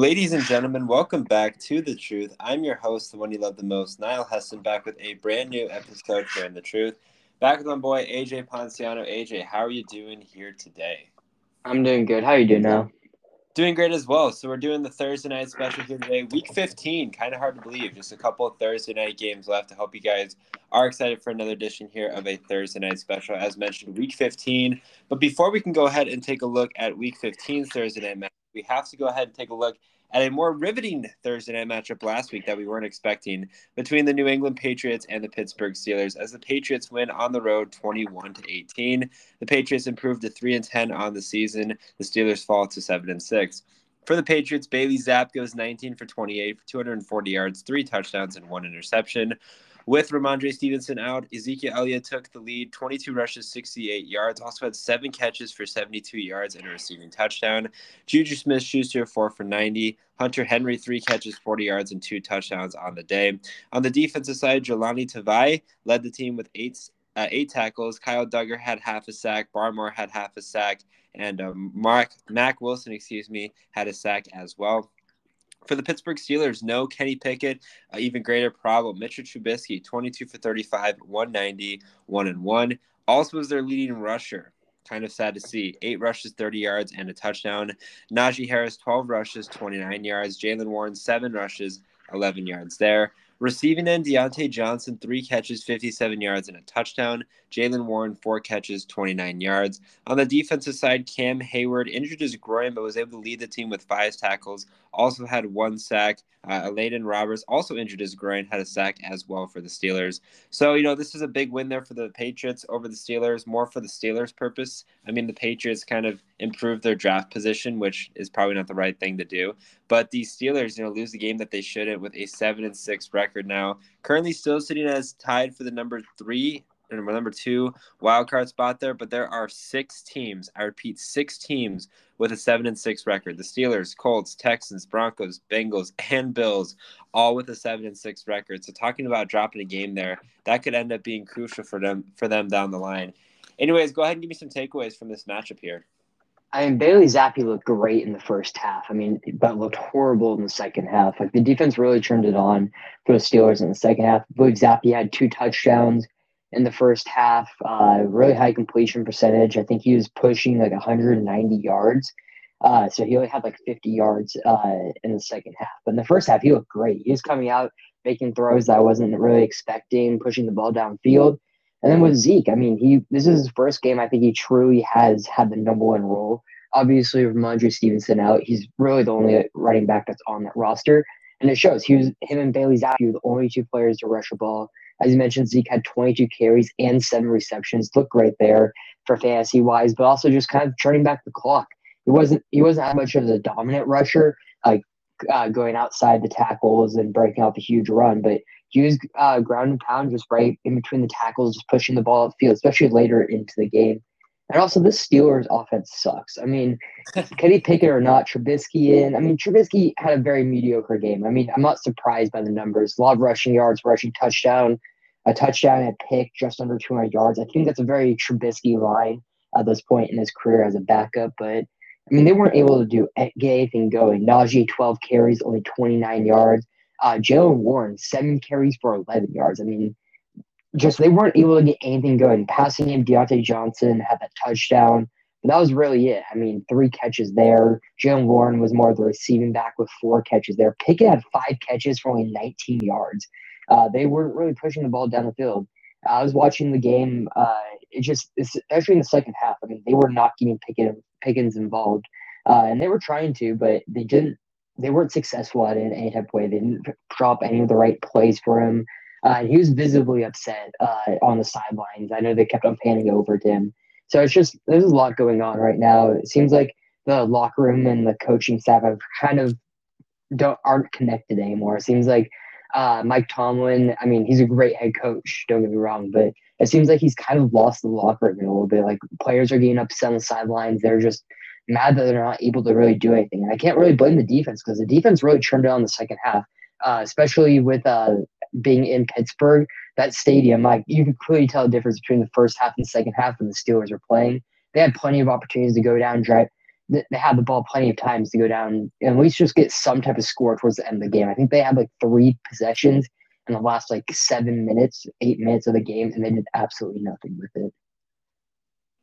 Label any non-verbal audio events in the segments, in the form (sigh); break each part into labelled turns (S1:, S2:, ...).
S1: Ladies and gentlemen, welcome back to The Truth. I'm your host, the one you love the most, Niall Heston, back with a brand new episode here in The Truth. Back with my boy, AJ Ponciano. AJ, how are you doing here today?
S2: I'm doing good. How are you doing now?
S1: Doing great as well. So we're doing the Thursday night special here today, week 15. Kind of hard to believe. Just a couple of Thursday night games left. I hope you guys are excited for another edition here of a Thursday night special. As mentioned, week 15. But before we can go ahead and take a look at week 15's Thursday night match, we have to go ahead and take a look at a more riveting Thursday night matchup last week that we weren't expecting between the New England Patriots and the Pittsburgh Steelers as the Patriots win on the road 21 to 18. The Patriots improved to 3 and 10 on the season. The Steelers fall to 7 and 6. For the Patriots, Bailey Zapp goes 19 for 28 for 240 yards, three touchdowns, and one interception. With Rhamondre Stevenson out, Ezekiel Elliott took the lead, 22 rushes, 68 yards. Also had seven catches for 72 yards and a receiving touchdown. Juju Smith Schuster, four for 90. Hunter Henry, three catches, 40 yards, and two touchdowns on the day. On the defensive side, Jahlani Tavai led the team with eight uh, eight tackles. Kyle Dugger had half a sack. Barmore had half a sack, and um, Mark Mack Wilson, excuse me, had a sack as well. For the Pittsburgh Steelers, no Kenny Pickett, uh, even greater problem. Mitchell Trubisky, 22 for 35, 190, 1 and 1. Also was their leading rusher. Kind of sad to see. Eight rushes, 30 yards, and a touchdown. Najee Harris, 12 rushes, 29 yards. Jaylen Warren, seven rushes, 11 yards there. Receiving end, Diontae Johnson, three catches, 57 yards, and a touchdown. Jaylen Warren, four catches, 29 yards. On the defensive side, Cam Heyward injured his groin, but was able to lead the team with five tackles. Also had one sack. Uh, Roberts also injured his groin, had a sack as well for the Steelers. So, you know, this is a big win there for the Patriots over the Steelers, more for the Steelers' purpose. I mean, the Patriots kind of improved their draft position, which is probably not the right thing to do. But the Steelers, you know, lose the game that they shouldn't with a seven and six record now. Currently still sitting as tied for the number three and number two wild card spot there. But there are six teams. I repeat, six teams with a seven and six record. The Steelers, Colts, Texans, Broncos, Bengals, (laughs) and Bills, all with a seven and six record. So talking about dropping a game there, that could end up being crucial for them for them down the line. Anyways, go ahead and give me some takeaways from this matchup here.
S2: I mean, Bailey Zappe looked great in the first half. I mean, but looked horrible in the second half. Like the defense really turned it on for the Steelers in the second half. I believe Zappe had two touchdowns in the first half. Uh, really high completion percentage. I think he was pushing like 190 yards. Uh, so he only had like 50 yards uh, in the second half. But in the first half, he looked great. He was coming out, making throws that I wasn't really expecting, pushing the ball downfield. And then with Zeke, I mean, he this is his first game. I think he truly has had the number one role. Obviously, with Rhamondre Stevenson out, he's really the only running back that's on that roster, and it shows. He was him and Bailey Zappe were the only two players to rush a ball. As you mentioned, Zeke had 22 carries and seven receptions. Look great there for fantasy wise, but also just kind of turning back the clock. He wasn't he wasn't that much of a dominant rusher, like uh, going outside the tackles and breaking out the huge run, but he was uh, ground and pound just right in between the tackles, just pushing the ball field, especially later into the game. And also, this Steelers offense sucks. I mean, (laughs) Kenny Pickett or not, Trubisky in. I mean, Trubisky had a very mediocre game. I mean, I'm not surprised by the numbers. A lot of rushing yards, rushing touchdown, a touchdown and a pick just under 200 yards. I think that's a very Trubisky line at this point in his career as a backup. But I mean, they weren't able to do get anything going. Najee 12 carries, only 29 yards. Uh, Jaylen Warren seven carries for 11 yards. I mean, just they weren't able to get anything going. Passing him, Diontae Johnson had that touchdown. But that was really it. I mean, three catches there. Jaylen Warren was more of the receiving back with four catches there. Pickett had five catches for only 19 yards. Uh, they weren't really pushing the ball down the field. I was watching the game. Uh, it just, especially in the second half. I mean, they were not getting Pickett, Pickens involved, uh, and they were trying to, but they didn't. They weren't successful at it in any type of way. They didn't drop any of the right plays for him. Uh, he was visibly upset uh, on the sidelines. I know they kept on panning over to him. So it's just there's a lot going on right now. It seems like the locker room and the coaching staff have kind of don't aren't connected anymore. It seems like uh, Mike Tomlin, I mean, he's a great head coach. Don't get me wrong, but it seems like he's kind of lost the locker room a little bit. Like players are getting upset on the sidelines. They're just mad that they're not able to really do anything. And I can't really blame the defense because the defense really turned it on the second half, uh, especially with uh, being in Pittsburgh. That stadium, like you can clearly tell the difference between the first half and the second half when the Steelers were playing. They had plenty of opportunities to go down, drive, they had the ball plenty of times to go down and at least just get some type of score towards the end of the game. I think they had like three possessions in the last like seven minutes, eight minutes of the game, and they did absolutely nothing with it.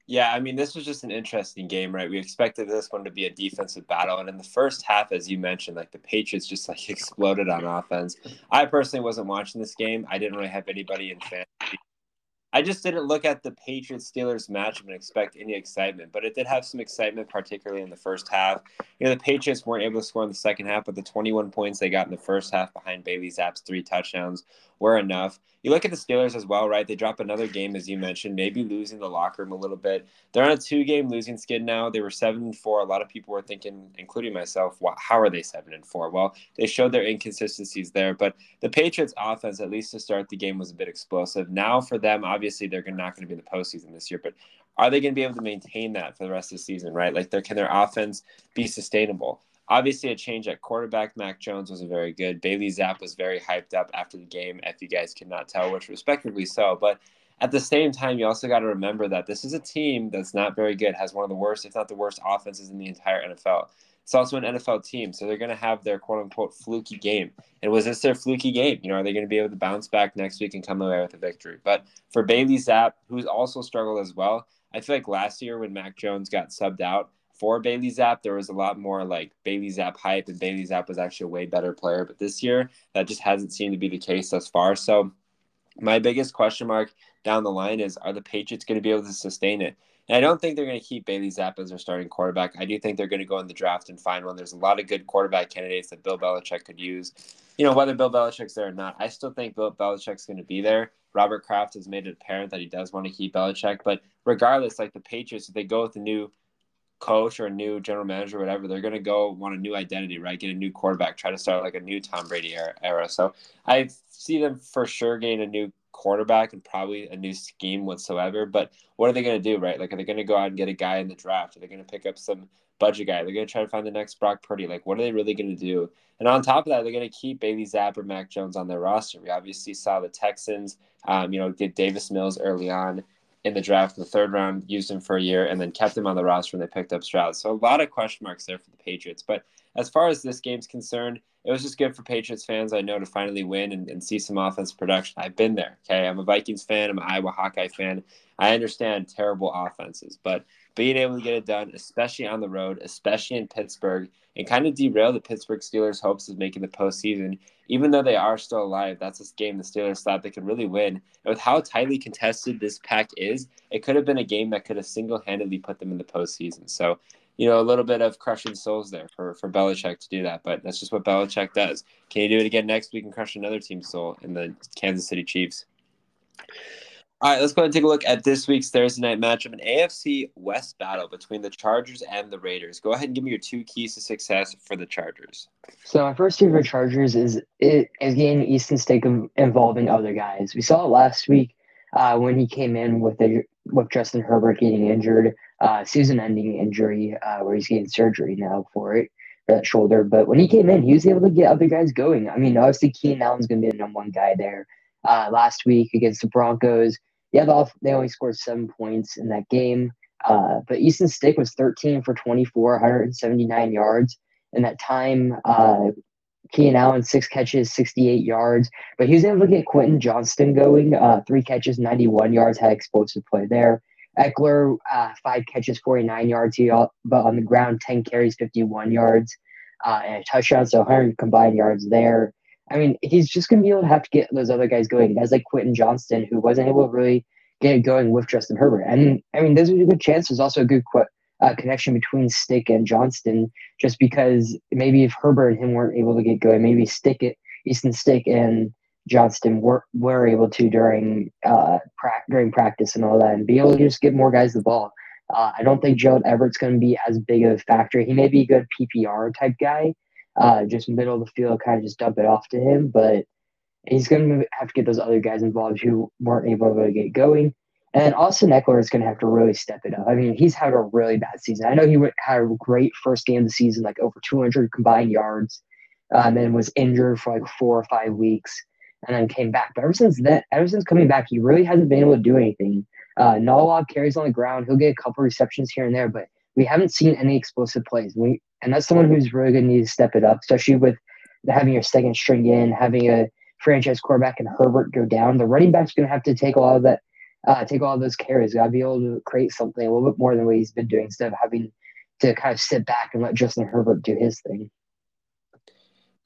S1: Yeah, I mean, this was just an interesting game, right? We expected this one to be a defensive battle. And in the first half, as you mentioned, like the Patriots just like (laughs) exploded on offense. I personally wasn't watching this game. I didn't really have anybody in fantasy I just didn't look at the Patriots Steelers matchup and expect any excitement, but it did have some excitement, particularly in the first half. You know, the Patriots weren't able to score in the second half, but the 21 points they got in the first half behind Bailey Zappe's three touchdowns were enough. You look at the Steelers as well, right? They drop another game, as you mentioned, maybe losing the locker room a little bit. They're on a two game losing skid now. They were seven and four. A lot of people were thinking, including myself, how are they seven and four? Well, they showed their inconsistencies there, but the Patriots offense, at least to start the game, was a bit explosive. Now for them, obviously, they're not going to be in the postseason this year, but are they going to be able to maintain that for the rest of the season, right? Like, can their offense be sustainable? Obviously, a change at quarterback. Mac Jones was very good. Bailey Zapp was very hyped up after the game, if you guys cannot tell, which respectively so. But at the same time, you also got to remember that this is a team that's not very good, has one of the worst, if not the worst, offenses in the entire NFL. It's also an NFL team, so they're going to have their quote unquote fluky game. And was this their fluky game? You know, are they going to be able to bounce back next week and come away with a victory? But for Bailey Zapp, who's also struggled as well, I feel like last year when Mac Jones got subbed out, for Bailey Zapp, there was a lot more like Bailey Zapp hype, and Bailey Zapp was actually a way better player. But this year, that just hasn't seemed to be the case thus far. So, my biggest question mark down the line is are the Patriots going to be able to sustain it? And I don't think they're going to keep Bailey Zappe as their starting quarterback. I do think they're going to go in the draft and find one. There's a lot of good quarterback candidates that Bill Belichick could use. You know, whether Bill Belichick's there or not, I still think Bill Belichick's going to be there. Robert Kraft has made it apparent that he does want to keep Belichick. But regardless, like the Patriots, if they go with a new coach or a new general manager or whatever, they're going to go want a new identity, right? Get a new quarterback, try to start like a new Tom Brady era. era. So I see them for sure getting a new quarterback and probably a new scheme whatsoever. But what are they going to do, right? Like, are they going to go out and get a guy in the draft? Are they going to pick up some budget guy? They're going to try to find the next Brock Purdy. Like, what are they really going to do? And on top of that, they're going to keep Bailey Zappe or Mac Jones on their roster. We obviously saw the Texans, um, you know, get Davis Mills early on in the draft in the third round, used him for a year, and then kept him on the roster when they picked up Stroud. So a lot of question marks there for the Patriots. But as far as this game's concerned, it was just good for Patriots fans, I know, to finally win and, and see some offense production. I've been there. Okay. I'm a Vikings fan, I'm an Iowa Hawkeye fan. I understand terrible offenses, but being able to get it done, especially on the road, especially in Pittsburgh, and kind of derail the Pittsburgh Steelers' hopes of making the postseason. Even though they are still alive, that's a game the Steelers thought they could really win. And with how tightly contested this pack is, it could have been a game that could have single handedly put them in the postseason. So, you know, a little bit of crushing souls there for, for Belichick to do that. But that's just what Belichick does. Can you do it again next week and crush another team's soul in the Kansas City Chiefs? All right, let's go ahead and take a look at this week's Thursday night matchup, an AFC West battle between the Chargers and the Raiders. Go ahead and give me your two keys to success for the Chargers.
S2: So my first key for Chargers is it is getting Easton Stick involving other guys. We saw it last week uh, when he came in with with Justin Herbert getting injured, uh, season-ending injury, uh, where he's getting surgery now for it for that shoulder. But when he came in, he was able to get other guys going. I mean, obviously Keenan Allen's going to be the number one guy there. Uh, last week against the Broncos, yeah, the they only scored seven points in that game. Uh, but Easton Stick was 13 for 24, 179 yards. In that time, uh, Keenan Allen, six catches, 68 yards. But he was able to get Quentin Johnston going, uh, three catches, 91 yards, had explosive play there. Ekeler, uh, five catches, 49 yards. He but on the ground, 10 carries, 51 yards, uh, and a touchdown. So 100 combined yards there. I mean, he's just going to be able to have to get those other guys going. Guys like Quentin Johnston, who wasn't able to really get it going with Justin Herbert. And I mean, there's a good chance there's also a good qu- uh, connection between Stick and Johnston, just because maybe if Herbert and him weren't able to get going, maybe Stick it, Easton Stick and Johnston were, were able to during uh, pra- during practice and all that, and be able to just get more guys the ball. Uh, I don't think Gerald Everett's going to be as big of a factor. He may be a good PPR type guy, uh, just middle of the field, kind of just dump it off to him. But he's going to have to get those other guys involved who weren't able to get going. And Austin Ekeler is going to have to really step it up. I mean, he's had a really bad season. I know he had a great first game of the season, like over 200 combined yards, um, and was injured for like four or five weeks, and then came back. But ever since then, ever since coming back, he really hasn't been able to do anything. Uh, of carries on the ground. He'll get a couple receptions here and there, but we haven't seen any explosive plays. We and that's someone who's really going to need to step it up, especially with having your second string in, having a franchise quarterback and Herbert go down. The running back's going to have to take a lot of that, uh, take all of those carries. Got to be able to create something a little bit more than what he's been doing instead of having to kind of sit back and let Justin Herbert do his thing.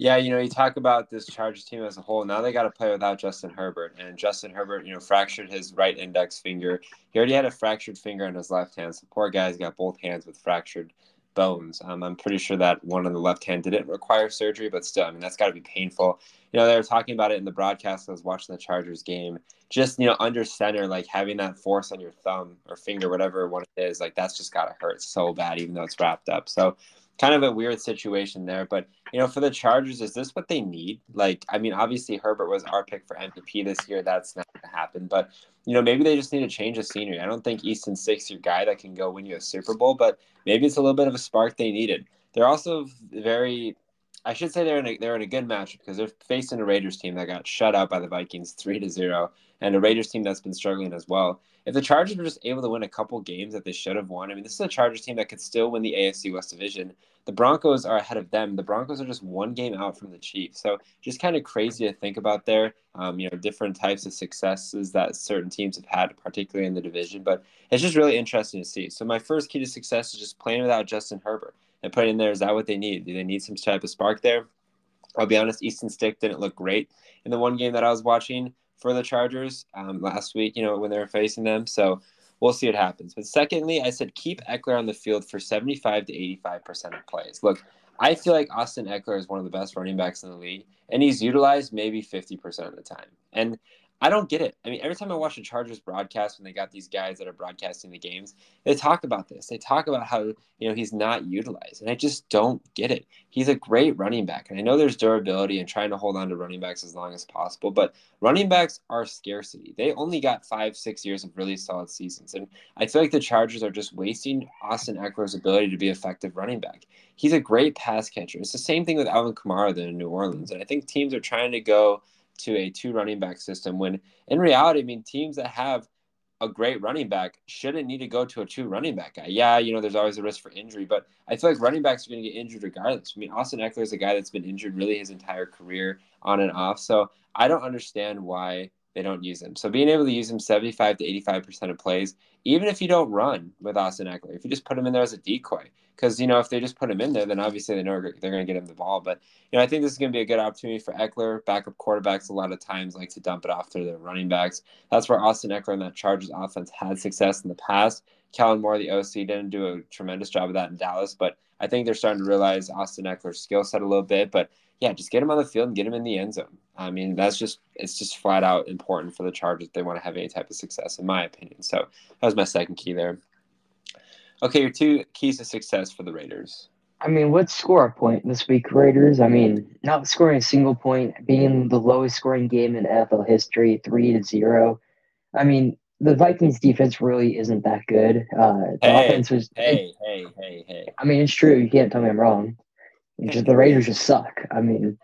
S1: Yeah, you know, you talk about this Chargers team as a whole. Now they got to play without Justin Herbert, and Justin Herbert, you know, fractured his right index finger. He already had a fractured finger in his left hand. So poor guy's got both hands with fractured bones. Um, I'm pretty sure that one on the left hand didn't require surgery, but still, I mean, that's got to be painful. You know, they were talking about it in the broadcast. I was watching the Chargers game. Just, you know, under center, like having that force on your thumb or finger, whatever one it is, like that's just got to hurt so bad, even though it's wrapped up. So, kind of a weird situation there. But you know, for the Chargers, is this what they need? Like, I mean, obviously Herbert was our pick for MVP this year. That's not going to happen. But you know, maybe they just need a change of scenery. I don't think Easton Six your guy that can go win you a Super Bowl, but maybe it's a little bit of a spark they needed. They're also very I should say they're in a, they're in a good match because they're facing a Raiders team that got shut out by the Vikings (laughs) three to zero, and a Raiders team that's been struggling as well. If the Chargers were just able to win a couple games that they should have won, I mean, this is a Chargers team that could still win the AFC West Division. The Broncos are ahead of them. The Broncos are just one game out from the Chiefs, so just kind of crazy to think about there. Um, you know, different types of successes that certain teams have had, particularly in the division, but it's just really interesting to see. So my first key to success is just playing without Justin Herbert and put in there. Is that what they need? Do they need some type of spark there? I'll be honest, Easton Stick didn't look great in the one game that I was watching for the Chargers um, last week, you know, when they were facing them. So we'll see what happens. But secondly, I said keep Ekeler on the field for 75 to 85% of plays. Look, I feel like Austin Ekeler is one of the best running backs in the league, and he's utilized maybe 50% of the time. And I don't get it. I mean, every time I watch the Chargers broadcast when they got these guys that are broadcasting the games, they talk about this. They talk about how, you know, he's not utilized. And I just don't get it. He's a great running back. And I know there's durability and trying to hold on to running backs as long as possible, but running backs are scarcity. They only got five, six years of really solid seasons. And I feel like the Chargers are just wasting Austin Ekeler's ability to be effective running back. He's a great pass catcher. It's the same thing with Alvin Kamara than in New Orleans. And I think teams are trying to go to a two running back system when in reality, I mean, teams that have a great running back shouldn't need to go to a two running back guy. Yeah, you know, there's always a risk for injury, but I feel like running backs are going to get injured regardless. I mean, Austin Ekeler is a guy that's been injured really his entire career on and off. So I don't understand why they don't use him. So being able to use him 75 to 85% of plays, even if you don't run with Austin Ekeler, if you just put him in there as a decoy, because, you know, if they just put him in there, then obviously they know they're going to get him the ball. But, you know, I think this is going to be a good opportunity for Ekeler. Backup quarterbacks a lot of times like to dump it off to their running backs. That's where Austin Ekeler and that Chargers offense had success in the past. Kellen Moore, the OC, didn't do a tremendous job of that in Dallas, but I think they're starting to realize Austin Ekeler's skill set a little bit. But yeah, just get him on the field and get him in the end zone. I mean, that's just it's just flat out important for the Chargers if they want to have any type of success, in my opinion. So that was my second key there. Okay, your two keys to success for the Raiders.
S2: I mean, let's score a point this week, Raiders. I mean, not scoring a single point, being the lowest scoring game in NFL history, three to zero. I mean, the Vikings defense really isn't that good. Uh, the
S1: hey,
S2: offense was.
S1: Hey, hey, hey, hey.
S2: I mean, it's true. You can't tell me I'm wrong. Just the Raiders just suck. I mean,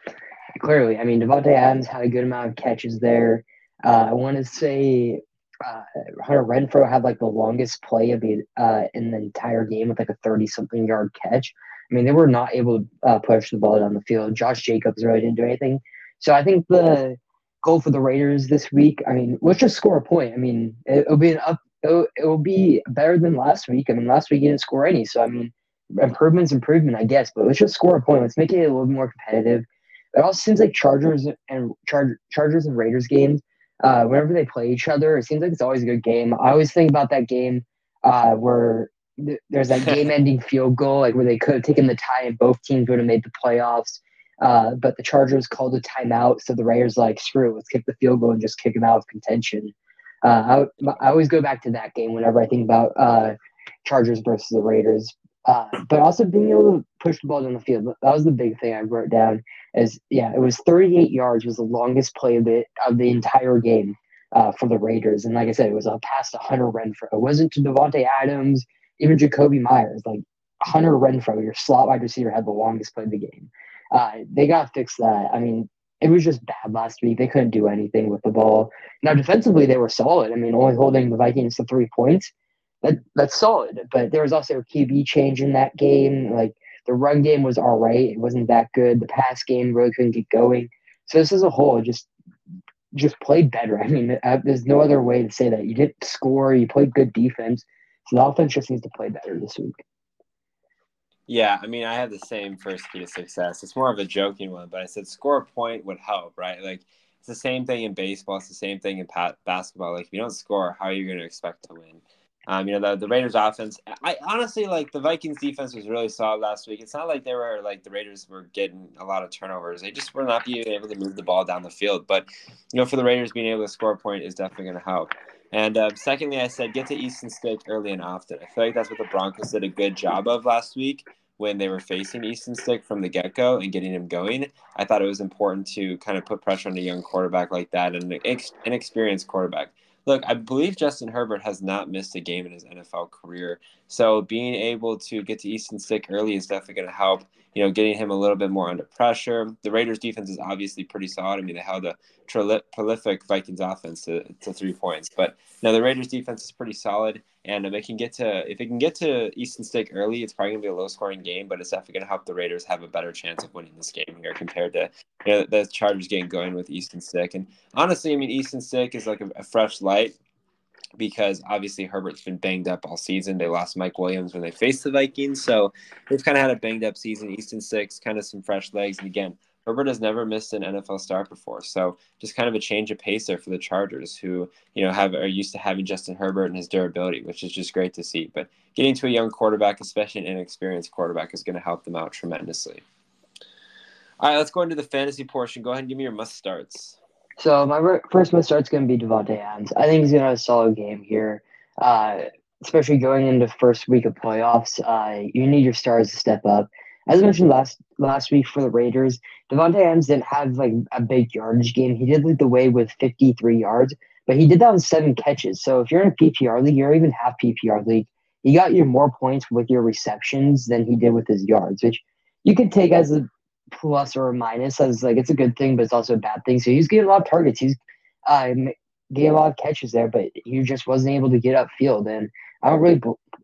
S2: clearly. I mean, Davante Adams had a good amount of catches there. Uh, I want to say uh, Hunter Renfrow had like the longest play of the uh, in the entire game with like a thirty-something yard catch. I mean, they were not able to uh, push the ball down the field. Josh Jacobs really didn't do anything. So I think the goal for the Raiders this week. I mean, let's just score a point. I mean, it, will be an up. It'll, it'll be better than last week. I mean, last week you didn't score any. So I mean, improvement's improvement, I guess. But let's just score a point. Let's make it a little more competitive. It also seems like Chargers and Char- Chargers and Raiders games. Uh, whenever they play each other, it seems like it's always a good game. I always think about that game uh, where th- there's that (laughs) game-ending field goal, like where they could have taken the tie and both teams would have made the playoffs. Uh, but the Chargers called a timeout, so the Raiders like screw it, let's kick the field goal and just kick them out of contention. Uh, I, I always go back to that game whenever I think about uh, Chargers versus the Raiders. Uh, but also being able to push the ball down the field. That was the big thing I wrote down. Is yeah, it was 38 yards was the longest play of the of the entire game uh, for the Raiders. And like I said, it was a pass to Hunter Renfrow. It wasn't to Davante Adams, even Jakobi Meyers. Like Hunter Renfrow, your slot wide receiver, had the longest play of the game. Uh, they got to fix that. I mean, it was just bad last week. They couldn't do anything with the ball. Now defensively, they were solid. I mean, only holding the Vikings to three points. That that's solid. But there was also a QB change in that game. Like the run game was all right. It wasn't that good. The pass game really couldn't get going. So this as a whole just just played better. I mean, uh, there's no other way to say that. You didn't score. You played good defense. So the offense just needs to play better this week.
S1: Yeah, I mean, I had the same first key to success. It's more of a joking one, but I said score a point would help, right? Like it's the same thing in baseball. It's the same thing in pat- basketball. Like if you don't score, how are you going to expect to win? Um, you know, the, the Raiders offense, I honestly like the Vikings defense was really solid last week. It's not like they were like the Raiders were getting a lot of turnovers. They just were not being able to move the ball down the field. But, you know, for the Raiders being able to score a point is definitely going to help. And uh, secondly, I said get to Easton Stick early and often. I feel like that's what the Broncos did a good job of last week when they were facing Easton Stick from the get go and getting him going. I thought it was important to kind of put pressure on a young quarterback like that and an inexperienced quarterback. Look, I believe Justin Herbert has not missed a game in his NFL career. So being able to get to Easton Stick early is definitely going to help you know, getting him a little bit more under pressure. The Raiders defense is obviously pretty solid. I mean, they held a prolific Vikings offense to, to three points, but now the Raiders defense is pretty solid. And if it can get to if it can get to Easton Stick early, it's probably gonna be a low scoring game, but it's definitely gonna help the Raiders have a better chance of winning this game here compared to you know, the Chargers getting going with Easton Stick. And honestly, I mean, Easton Stick is like a, a fresh light because obviously Herbert's been banged up all season. They lost Mike Williams when they faced the Vikings, so they've kind of had a banged up season. Easton Stick, kind of some fresh legs, and again, Herbert has never missed an NFL start before, so just kind of a change of pace there for the Chargers, who you know have are used to having Justin Herbert and his durability, which is just great to see. But getting to a young quarterback, especially an inexperienced quarterback, is going to help them out tremendously. All right, let's go into the fantasy portion. Go ahead and give me your must starts.
S2: So my first must start's going to be Davante Adams. I think he's going to have a solid game here, uh, especially going into first week of playoffs. Uh, you need your stars to step up. As I mentioned last last week for the Raiders, Davante Adams didn't have like a big yardage game. He did lead the way with 53 yards, but he did that with seven catches. So if you're in a PPR league or even half PPR league, he got you more points with your receptions than he did with his yards, which you could take as a plus or minus as like it's a good thing, but it's also a bad thing. So he's getting a lot of targets. He's uh, getting a lot of catches there, but he just wasn't able to get upfield. And I don't really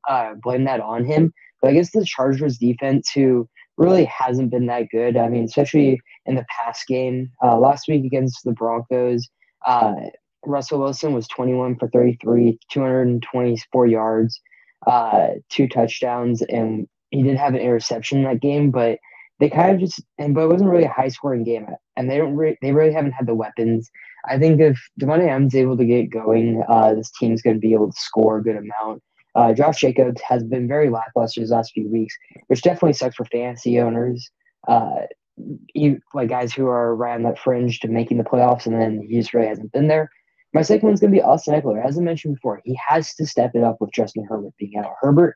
S2: uh, blame that on him. But I guess the Chargers defense, who really hasn't been that good. I mean, especially in the past game uh, last week against the Broncos. Uh, Russell Wilson was 21 for 33, 224 yards, uh, two touchdowns, and he did have an interception in that game, but they kind of just and but it wasn't really a high scoring game, and they don't re- they really haven't had the weapons. I think if Davante Adams able to get going, uh, this team's going to be able to score a good amount. Uh, Josh Jacobs has been very lackluster his last few weeks, which definitely sucks for fantasy owners. Uh, you, like guys who are around that fringe to making the playoffs, and then he just really hasn't been there. My second one's going to be Austin Ekeler. As I mentioned before, he has to step it up with Justin Herbert being out. Herbert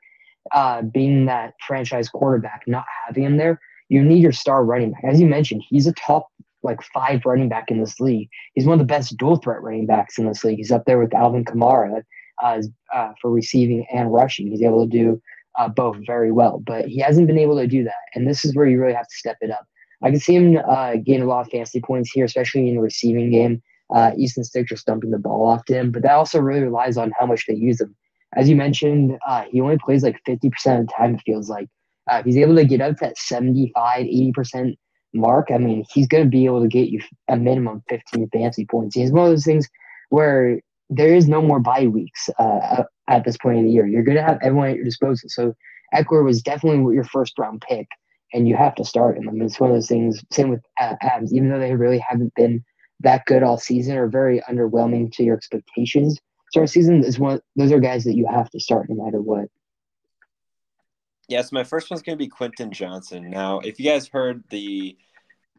S2: uh, being that franchise quarterback, not having him there, you need your star running back. As you mentioned, he's a top like five running back in this league. He's one of the best dual threat running backs in this league. He's up there with Alvin Kamara uh, uh, for receiving and rushing. He's able to do uh, both very well, but he hasn't been able to do that. And this is where you really have to step it up. I can see him uh, getting a lot of fantasy points here, especially in the receiving game. Uh, Easton Stick just dumping the ball off to him, but that also really relies on how much they use him. As you mentioned, uh, he only plays like 50% of the time, it feels like. Uh, he's able to get up to that 75, 80% mark, I mean, he's going to be able to get you a minimum 15 fantasy points. He's one of those things where there is no more bye weeks uh, at this point in the year. You're going to have everyone at your disposal. So Ekeler was definitely your first round pick, and you have to start him. I mean, it's one of those things. Same with uh, Adams, even though they really haven't been that good all season or very underwhelming to your expectations. Start season is one. Those are guys that you have to start no matter what.
S1: Yes, my first one's going to be Quentin Johnston. Now, if you guys heard the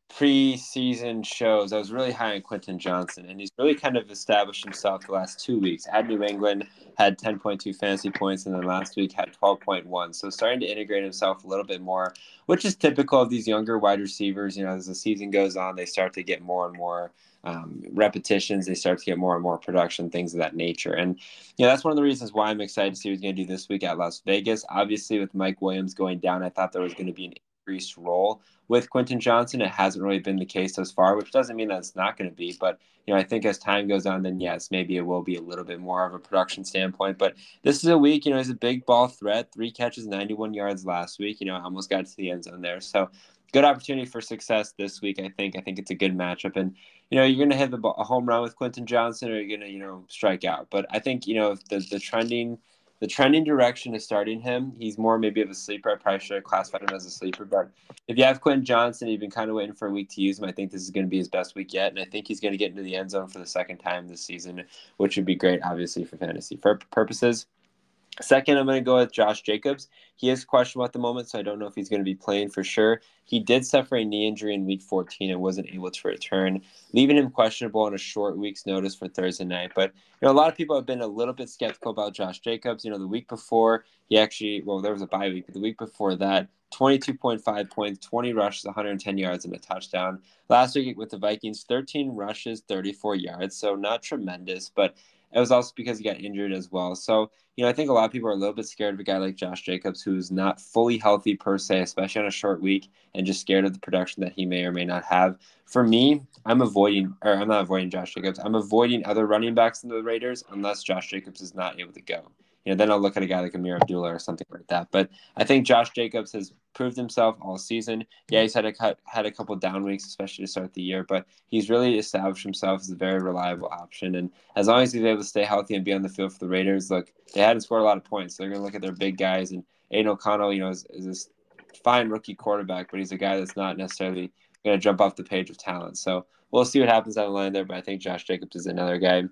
S1: preseason shows, I was really high on Quentin Johnston, and he's really kind of established himself the last two weeks. At New England, had 10.2 fantasy points, and then last week had 12.1. So starting to integrate himself a little bit more, which is typical of these younger wide receivers. You know, as the season goes on, they start to get more and more um, repetitions. They start to get more and more production, things of that nature. And you know, that's one of the reasons why I'm excited to see what he's going to do this week at Las Vegas. Obviously, with Mike Williams going down, I thought there was going to be an increased role with Quentin Johnston, It hasn't really been the case thus far, which doesn't mean that it's not going to be. But you know, I think as time goes on, then yes, maybe it will be a little bit more of a production standpoint. But this is a week, you know, he's a big ball threat. Three catches, 91 yards last week. You know, almost got to the end zone there. So good opportunity for success this week. I think. I think it's a good matchup, and you know, you're going to hit the, a home run with Quentin Johnston, or you're going to, you know, strike out. But I think you know the the trending the trending direction is starting him. He's more maybe of a sleeper. I probably should have classified him as a sleeper. But if you have Quentin Johnston, you've been kind of waiting for a week to use him. I think this is going to be his best week yet. And I think he's going to get into the end zone for the second time this season, which would be great, obviously, for fantasy purposes. Second, I'm going to go with Josh Jacobs. He is questionable at the moment, so I don't know if he's going to be playing for sure. He did suffer a knee injury in week 14 and wasn't able to return, leaving him questionable on a short week's notice for Thursday night. But, you know, a lot of people have been a little bit skeptical about Josh Jacobs. You know, the week before, he actually, well, there was a bye week, but the week before that, 22.5 points, 20 rushes, 110 yards, and a touchdown. Last week with the Vikings, 13 rushes, 34 yards. So not tremendous, but it was also because he got injured as well. So, you know, I think a lot of people are a little bit scared of a guy like Josh Jacobs, who's not fully healthy per se, especially on a short week, and just scared of the production that he may or may not have. For me, I'm avoiding, or I'm not avoiding Josh Jacobs. I'm avoiding other running backs in the Raiders unless Josh Jacobs is not able to go you know, then I'll look at a guy like Ameer Abdullah or something like that. But I think Josh Jacobs has proved himself all season. Yeah, he's had a cut, had a couple down weeks, especially to start the year, but he's really established himself as a very reliable option. And as long as he's able to stay healthy and be on the field for the Raiders, look, they hadn't scored a lot of points. So they're going to look at their big guys. And Aidan O'Connell, you know, is, is this fine rookie quarterback, but he's a guy that's not necessarily going to jump off the page of talent. So we'll see what happens down the line there. But I think Josh Jacobs is another guy.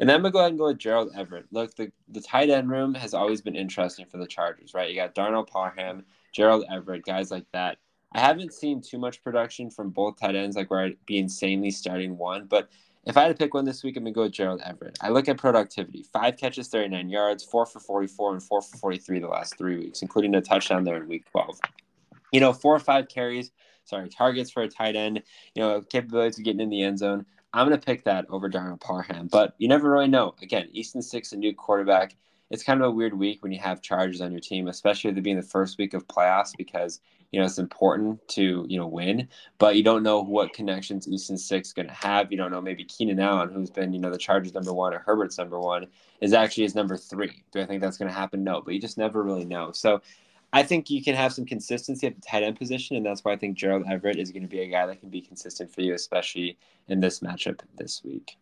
S1: And then I'm gonna go ahead and go with Gerald Everett. Look, the, the tight end room has always been interesting for the Chargers, right? You got Darnell Parham, Gerald Everett, guys like that. I haven't seen too much production from both tight ends, like where I'd be insanely starting one. But if I had to pick one this week, I'm gonna go with Gerald Everett. I look at productivity: five catches, 39 yards, four for 44, and four for 43 the last three weeks, including a touchdown there in week 12. You know, four or five carries, sorry, targets for a tight end. You know, capabilities of getting in the end zone. I'm going to pick that over Darnell Parham, but you never really know. Again, Easton Stick, a new quarterback. It's kind of a weird week when you have Chargers on your team, especially being the first week of playoffs because you know it's important to you know win, but you don't know what connections Easton Stick's going to have. You don't know maybe Keenan Allen, who's been you know the Chargers number one or Herbert's number one, is actually his number three. Do I think that's going to happen? No, but you just never really know. So I think you can have some consistency at the tight end position, and that's why I think Gerald Everett is going to be a guy that can be consistent for you, especially in this matchup this week.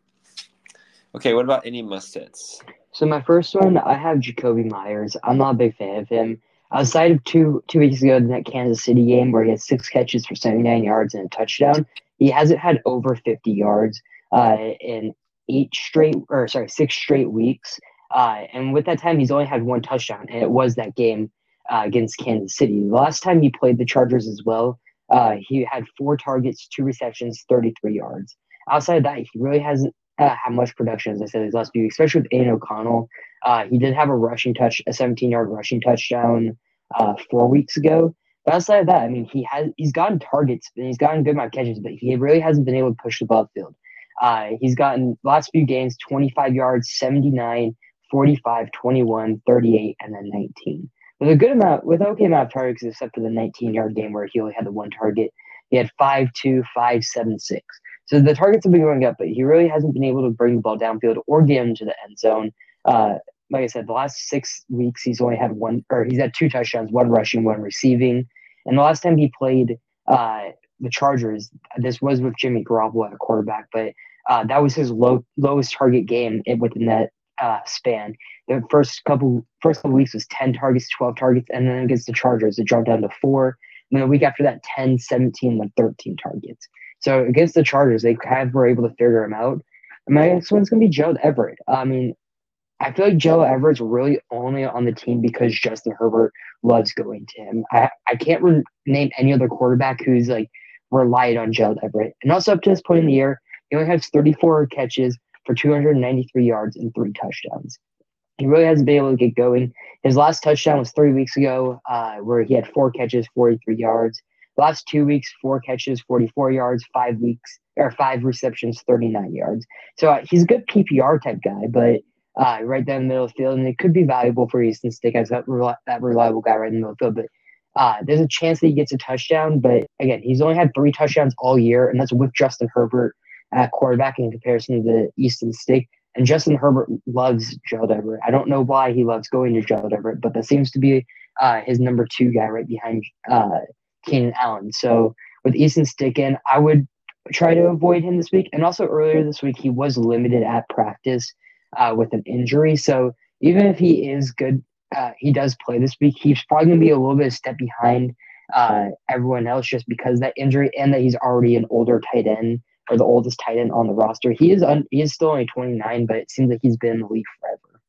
S1: Okay, what about any must-hits?
S2: So my first one, I have Jakobi Meyers. I'm not a big fan of him. Outside of two two weeks ago in that Kansas City game where he had six catches for 79 yards and a touchdown, he hasn't had over 50 yards uh, in eight straight or sorry six straight weeks. Uh, and with that time, he's only had one touchdown, and it was that game uh, against Kansas City. The last time he played the Chargers as well, uh, he had four targets, two receptions, 33 yards. Outside of that, he really hasn't uh, had much production, as I said, his last few weeks, especially with Aidan O'Connell. Uh, he did have a rushing touch, a 17 yard rushing touchdown uh, four weeks ago. But outside of that, I mean, he has he's gotten targets and he's gotten good amount of catches, but he really hasn't been able to push the ball field. Uh, he's gotten last few games 25 yards, 79, 45, 21, 38, and then 19 with a good amount, with okay amount of targets, except for the 19 yard game where he only had the one target. He had five two, five seven six. So the targets have been going up, but he really hasn't been able to bring the ball downfield or get into the end zone. Uh, like I said, the last six weeks he's only had one, or he's had two touchdowns, one rushing, one receiving. And the last time he played uh, the Chargers, this was with Jimmy Garoppolo at quarterback, but uh, that was his low, lowest target game within that uh, span. The first couple first couple weeks was 10 targets, 12 targets, and then against the Chargers, it dropped down to four. And then the week after that, 10, 17, then 13 targets. So against the Chargers, they kind of were able to figure him out. And my next one's going to be Joe Everett. I mean, I feel like Joe Everett's really only on the team because Justin Herbert loves going to him. I, I can't re- name any other quarterback who's like relied on Joe Everett. And also up to this point in the year, he only has 34 catches, for 293 yards and three touchdowns. He really hasn't been able to get going. His last touchdown was three weeks ago, uh, where he had four catches, 43 yards. Last two weeks, four catches, 44 yards, five weeks or five receptions, 39 yards. So uh, he's a good PPR type guy, but uh, right down the middle of the field, and it could be valuable for Easton Stick as that, that reliable guy right in the middle of the field. But Uh, there's a chance that he gets a touchdown, but again, he's only had three touchdowns all year, and that's with Justin Herbert at quarterback in comparison to the Easton Stick. And Justin Herbert loves Gerald Everett. I don't know why he loves going to Gerald Everett, but that seems to be uh, his number two guy right behind uh, Keenan Allen. So with Easton Stick in, I would try to avoid him this week. And also earlier this week, he was limited at practice uh, with an injury. So even if he is good, uh, he does play this week. He's probably going to be a little bit of step behind uh, everyone else just because that injury and that he's already an older tight end or the oldest tight end on the roster. He is un- he is still only 29, but it seems like he's been in the league forever.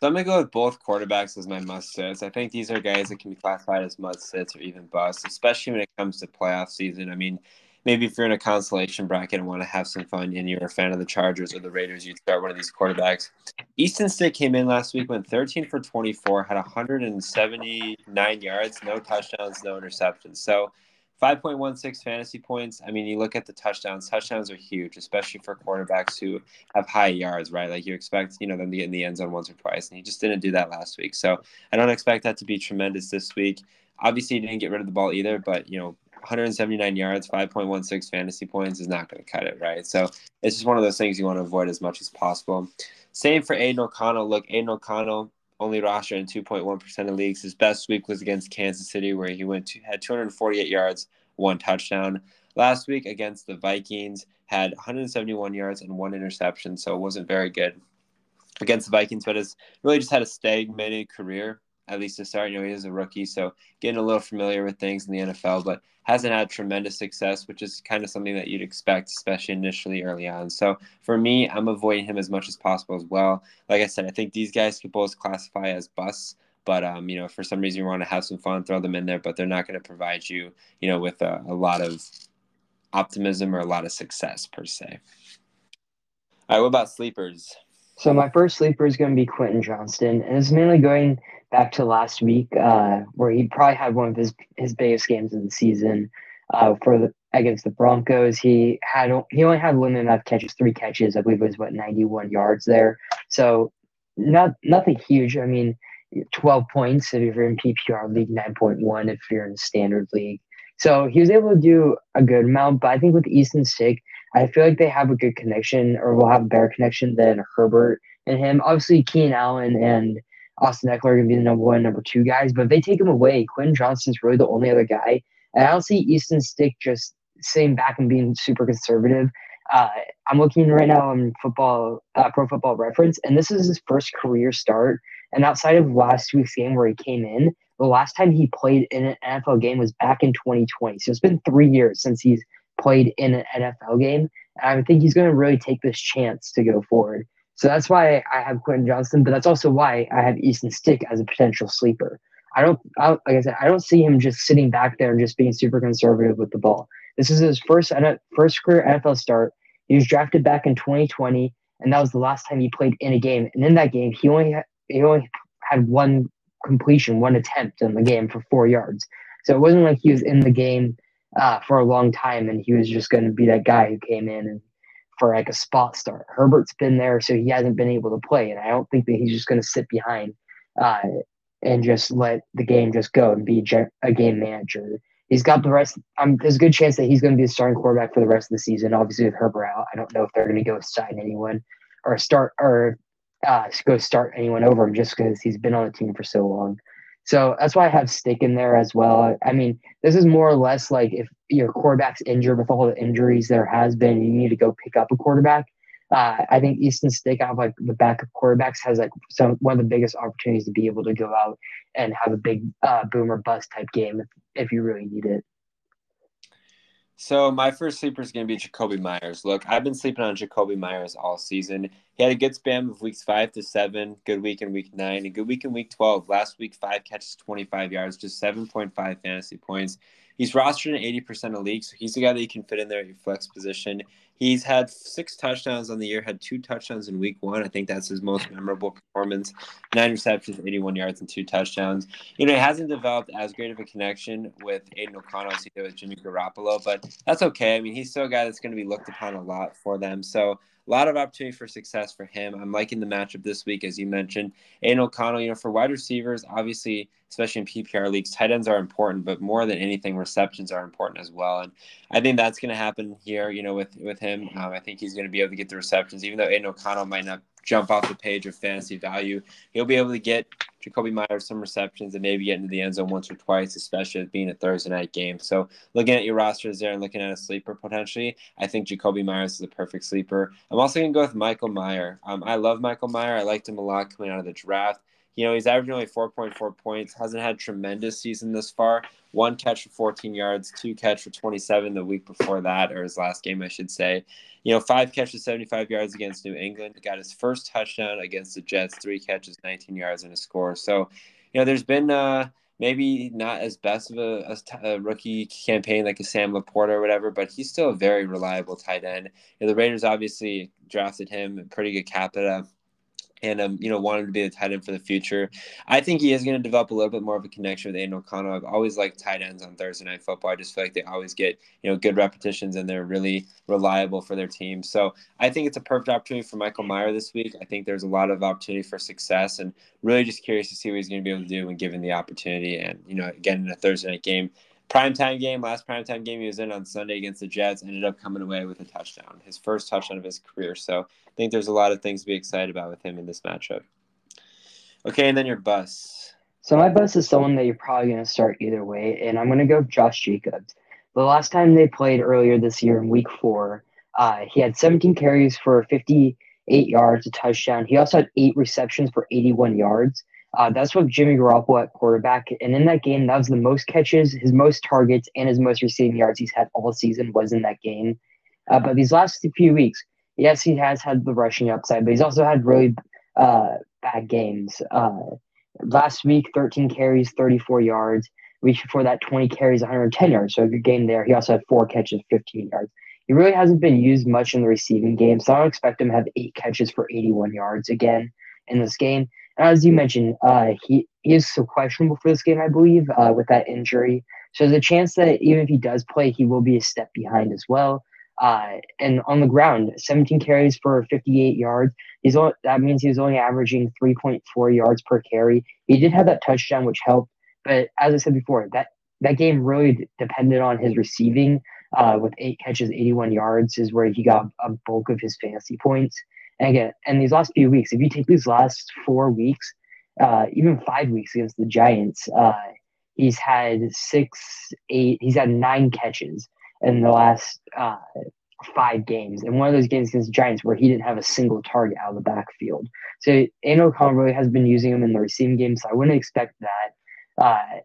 S1: So I'm gonna go with both quarterbacks as my must sits. I think these are guys that can be classified as must sits or even busts, especially when it comes to playoff season. I mean, maybe if you're in a consolation bracket and want to have some fun and you're a fan of the Chargers or the Raiders, you'd start one of these quarterbacks. Easton Stick came in last week, went 13 for 24, had 179 yards, no touchdowns, no interceptions. So 5.16 fantasy points. I mean, you look at the touchdowns. Touchdowns are huge, especially for quarterbacks who have high yards, right? Like you expect, you know, them to get in the end zone once or twice, and he just didn't do that last week. So I don't expect that to be tremendous this week. Obviously, he didn't get rid of the ball either, but you know, 179 yards, 5.16 fantasy points is not going to cut it, right? So it's just one of those things you want to avoid as much as possible. Same for Aidan O'Connell. Look, Aidan O'Connell only roster in 2.1% of leagues. His best week was against Kansas City, where he went to, had 248 yards, one touchdown. Last week against the Vikings, had 171 yards and one interception, so it wasn't very good against the Vikings, but has really just had a stagnated career at least to start. You know, he is a rookie, so getting a little familiar with things in the NFL, but hasn't had tremendous success, which is kind of something that you'd expect, especially initially early on. So for me, I'm avoiding him as much as possible as well. Like I said, I think these guys could both classify as busts. But um, you know, for some reason you want to have some fun, throw them in there. But they're not going to provide you, you know, with a, a lot of optimism or a lot of success per se. All right, what about sleepers?
S2: So my first sleeper is going to be Quentin Johnston, and it's mainly going back to last week, uh, where he probably had one of his his biggest games of the season uh, for the against the Broncos. He had he only had limited enough catches, three catches, I believe it was what ninety one yards there. So not nothing huge. I mean, twelve points if you're in PPR league, nine point one if you're in standard league. So he was able to do a good amount, but I think with Easton Stick, I feel like they have a good connection, or will have a better connection than Herbert and him. Obviously, Keenan Allen and Austin Ekeler are going to be the number one, number two guys. But if they take him away, Quinn Johnston's really the only other guy. And I don't see Easton Stick just sitting back and being super conservative. Uh, I'm looking right now on football, uh, Pro Football Reference, and this is his first career start. And outside of last week's game where he came in, the last time he played in an NFL game was back in 2020. So it's been three years since he's played in an NFL game. And I think he's going to really take this chance to go forward. So that's why I have Quentin Johnston, but that's also why I have Easton Stick as a potential sleeper. I don't, I, like I said, I don't see him just sitting back there and just being super conservative with the ball. This is his first first career NFL start. He was drafted back in 2020, and that was the last time he played in a game. And in that game, he only had, he only had one completion, one attempt in the game for four yards. So it wasn't like he was in the game uh, for a long time, and he was just going to be that guy who came in and for like a spot start. Herbert's been there, so he hasn't been able to play, and I don't think that he's just going to sit behind uh, and just let the game just go and be a game manager. He's got the rest. Um, there's a good chance that he's going to be the starting quarterback for the rest of the season. Obviously, with Herbert out, I don't know if they're going to go sign anyone or start or uh, go start anyone over him just because he's been on the team for so long. So that's why I have Stick in there as well. I mean, this is more or less like if your quarterback's injured with all the injuries there has been, you need to go pick up a quarterback. Uh, I think Easton Stick out of like the backup quarterbacks has like some one of the biggest opportunities to be able to go out and have a big uh, boomer bust type game if, if you really need it.
S1: So my first sleeper is going to be Jakobi Meyers. Look, I've been sleeping on Jakobi Meyers all season. He had a good span of weeks five to seven, good week in week nine, and good week in week 12. Last week, five catches, 25 yards, just 7.5 fantasy points. He's rostered in 80% of leagues, so he's the guy that you can fit in there at your flex position. He's had six touchdowns on the year, had two touchdowns in week one. I think that's his most memorable performance. Nine receptions, 81 yards, and two touchdowns. You know, he hasn't developed as great of a connection with Aidan O'Connell as he did with Jimmy Garoppolo, but that's okay. I mean, he's still a guy that's going to be looked upon a lot for them. So lot of opportunity for success for him. I'm liking the matchup this week, as you mentioned. Aidan O'Connell, you know, for wide receivers, obviously, especially in PPR leagues, tight ends are important, but more than anything, receptions are important as well. And I think that's going to happen here, you know, with with him. Um, I think he's going to be able to get the receptions, even though Aidan O'Connell might not jump off the page of fantasy value. He'll be able to get Jakobi Meyers some receptions and maybe get into the end zone once or twice, especially being a Thursday night game. So looking at your rosters there and looking at a sleeper potentially, I think Jakobi Meyers is a perfect sleeper. I'm also going to go with Michael Mayer. Um, I love Michael Mayer. I liked him a lot coming out of the draft. You know, he's averaging only 4.4 points, hasn't had tremendous season this far. One catch for 14 yards, two catch for 27 the week before that, or his last game, I should say. You know, five catches, 75 yards against New England. Got his first touchdown against the Jets, three catches, 19 yards, and a score. So, you know, there's been uh, maybe not as best of a, a, a, rookie campaign like a Sam LaPorta or whatever, but he's still a very reliable tight end. You know, the Raiders obviously drafted him, pretty good capita and um, you know, wanted to be a tight end for the future. I think he is going to develop a little bit more of a connection with Aidan O'Connell. I've always liked tight ends on Thursday Night Football. I just feel like they always get you know good repetitions and they're really reliable for their team. So I think it's a perfect opportunity for Michael Mayer this week. I think there's a lot of opportunity for success, and really just curious to see what he's going to be able to do when given the opportunity. And you know, again in a Thursday night game, primetime game, last primetime game he was in on Sunday against the Jets, ended up coming away with a touchdown, his first touchdown of his career. So I think there's a lot of things to be excited about with him in this matchup. Okay, and then your bus.
S2: So my bus is someone that you're probably going to start either way, and I'm going to go Josh Jacobs. The last time they played earlier this year in Week Four, uh, he had 17 carries for 58 yards, a touchdown. He also had eight receptions for 81 yards. Uh, that's what Jimmy Garoppolo at quarterback. And in that game, that was the most catches, his most targets, and his most receiving yards he's had all season was in that game. Uh, but these last few weeks, yes, he has had the rushing upside, but he's also had really uh, bad games. Uh, last week, 13 carries, 34 yards. Week before that, 20 carries, 110 yards. So a good game there. He also had four catches, 15 yards. He really hasn't been used much in the receiving game, so I don't expect him to have eight catches for 81 yards again in this game as you mentioned, uh, he, he is so questionable for this game, I believe, uh, with that injury. So there's a chance that even if he does play, he will be a step behind as well. Uh, and on the ground, 17 carries for 58 yards. He's only, that means he was only averaging 3.4 yards per carry. He did have that touchdown, which helped. But as I said before, that that game really depended on his receiving. Uh, with eight catches, 81 yards is where he got a bulk of his fantasy points. And again, and these last few weeks, if you take these last four weeks, uh, even five weeks against the Giants, uh, he's had six, eight, he's had nine catches in the last uh, five games. And one of those games against the Giants where he didn't have a single target out of the backfield. So Aidan O'Connell really has been using him in the receiving game, so I wouldn't expect that. Uh,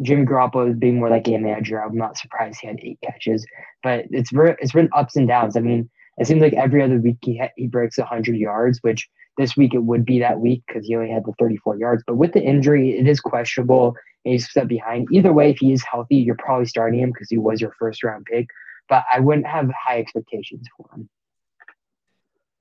S2: Jimmy Garoppolo being more like game manager, I'm not surprised he had eight catches. But it's it's been ups and downs. I mean, it seems like every other week he ha- he breaks 100 yards, which this week it would be that week because he only had the 34 yards. But with the injury, it is questionable. He's set behind. Either way, if he is healthy, you're probably starting him because he was your first round pick. But I wouldn't have high expectations for him.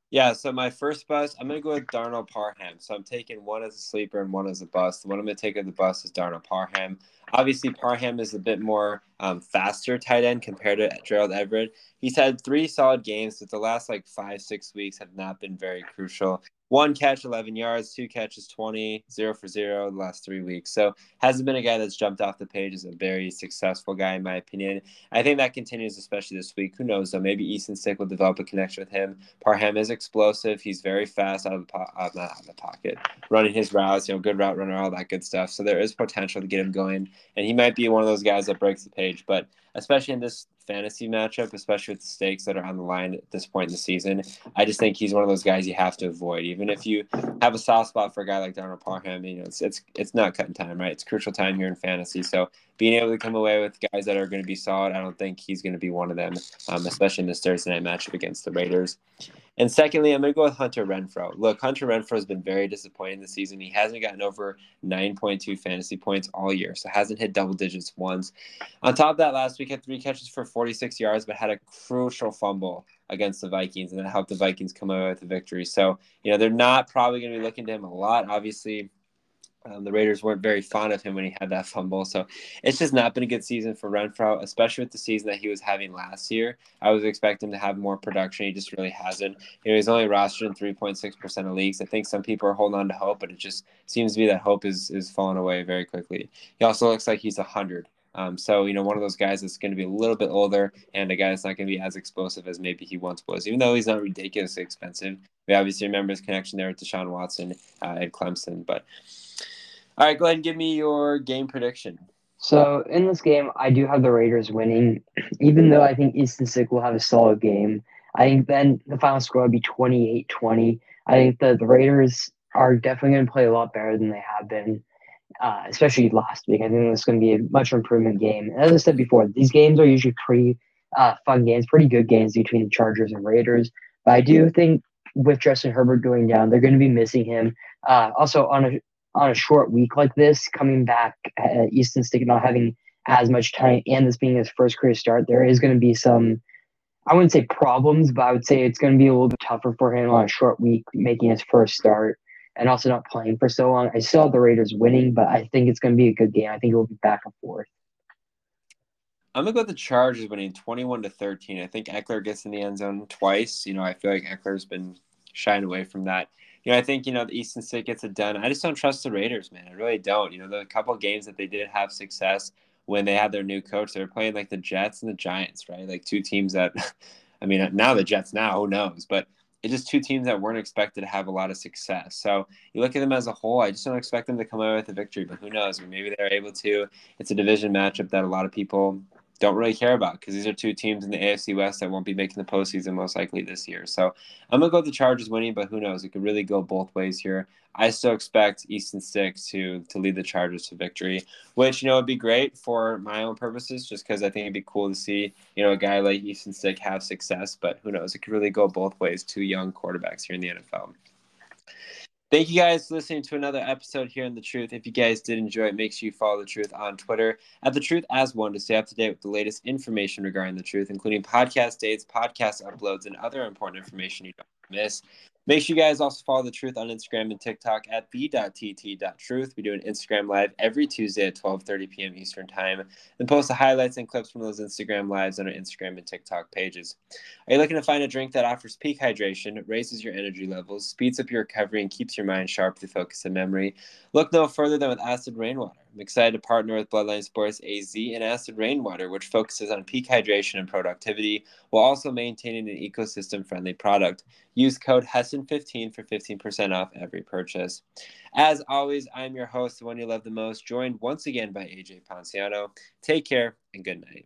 S1: Yeah, so my first bust, I'm going to go with Donald Parham. So I'm taking one as a sleeper and one as a bust. The one I'm going to take as the bust is Donald Parham. Obviously, Parham is a bit more um, faster tight end compared to Gerald Everett. He's had three solid games, but the last like five, six weeks have not been very crucial one catch, 11 yards, two catches, 20, zero for zero the last three weeks. So hasn't been a guy that's jumped off the page as a very successful guy, in my opinion. I think that continues, especially this week. Who knows, though? Maybe Easton Stick will develop a connection with him. Parham is explosive. He's very fast out of the, po- uh, not out of the pocket, running his routes, you know, good route runner, all that good stuff. So there is potential to get him going. And he might be one of those guys that breaks the page. But especially in this fantasy matchup, especially with the stakes that are on the line at this point in the season. I just think he's one of those guys you have to avoid. Even if you have a soft spot for a guy like Donald Parham, you know, it's it's it's not cutting time, right? It's crucial time here in fantasy. So being able to come away with guys that are going to be solid, I don't think he's going to be one of them, um, especially in this Thursday night matchup against the Raiders. And secondly, I'm going to go with Hunter Renfrow. Look, Hunter Renfrow has been very disappointing this season. He hasn't gotten over 9.2 fantasy points all year, so hasn't hit double digits once. On top of that, last week had three catches for 46 yards, but had a crucial fumble against the Vikings, and that helped the Vikings come away with the victory. So, you know, they're not probably going to be looking to him a lot. Obviously, Um, the Raiders weren't very fond of him when he had that fumble. So it's just not been a good season for Renfrow, especially with the season that he was having last year. I was expecting to have more production. He just really hasn't. You know, he's only rostered in 3.6% of leagues. I think some people are holding on to hope, but it just seems to be that hope is, is falling away very quickly. He also looks like he's 100. Um, so, you know, one of those guys that's going to be a little bit older and a guy that's not going to be as explosive as maybe he once was, even though he's not ridiculously expensive. We obviously remember his connection there with Deshaun Watson uh, and Clemson. But all right, go ahead and give me your game prediction.
S2: So in this game, I do have the Raiders winning, even though I think Easton Stick will have a solid game. I think then the final score would be 28-20. I think that the Raiders are definitely going to play a lot better than they have been, uh, especially last week. I think it's going to be a much improvement game. As I said before, these games are usually pretty uh, fun games, pretty good games between the Chargers and Raiders. But I do think with Justin Herbert going down, they're going to be missing him. Uh, also, on a on a short week like this, coming back at Easton Stick not having as much time and this being his first career start, there is going to be some, I wouldn't say problems, but I would say it's going to be a little bit tougher for him on a short week making his first start and also not playing for so long. I still have the Raiders winning, but I think it's going to be a good game. I think it will be back and forth.
S1: I'm gonna go with the Chargers winning 21 to 13. I think Ekeler gets in the end zone twice. You know, I feel like Ekeler's been shying away from that you know, I think you know the Easton Stick gets it done. I just don't trust the Raiders, man. I really don't. You know, the couple games that they did have success when they had their new coach, they were playing like the Jets and the Giants, right? Like two teams that, (laughs) I mean, now the Jets now, who knows? But it's just two teams that weren't expected to have a lot of success. So you look at them as a whole, I just don't expect them to come away with a victory, but who knows? Maybe they're able to. It's a division matchup that a lot of people don't really care about because these are two teams in the AFC West that won't be making the postseason most likely this year. So I'm gonna go with the Chargers winning, but who knows? It could really go both ways here. I still expect Easton Stick to to lead the Chargers to victory, which you know would be great for my own purposes, just because I think it'd be cool to see you know a guy like Easton Stick have success. But who knows? It could really go both ways. Two young quarterbacks here in the NFL. Thank you guys for listening to another episode here on The Truth. If you guys did enjoy it, make sure you follow The Truth on Twitter at The Truth as one to stay up to date with the latest information regarding The Truth, including podcast dates, podcast uploads, and other important information you don't miss. Make sure you guys also follow the truth on Instagram and TikTok at the.tt.truth. We do an Instagram live every Tuesday at 12:30 p.m. Eastern Time, and post the highlights and clips from those Instagram lives on our Instagram and TikTok pages. Are you looking to find a drink that offers peak hydration, raises your energy levels, speeds up your recovery, and keeps your mind sharp through focus and memory? Look no further than with Acid Rainwater. I'm excited to partner with Bloodline Sports AZ and Acid Rainwater, which focuses on peak hydration and productivity while also maintaining an ecosystem friendly product. Use code HESSON15 for 15% off every purchase. As always, I'm your host, the one you love the most, joined once again by AJ Ponciano. Take care and good night.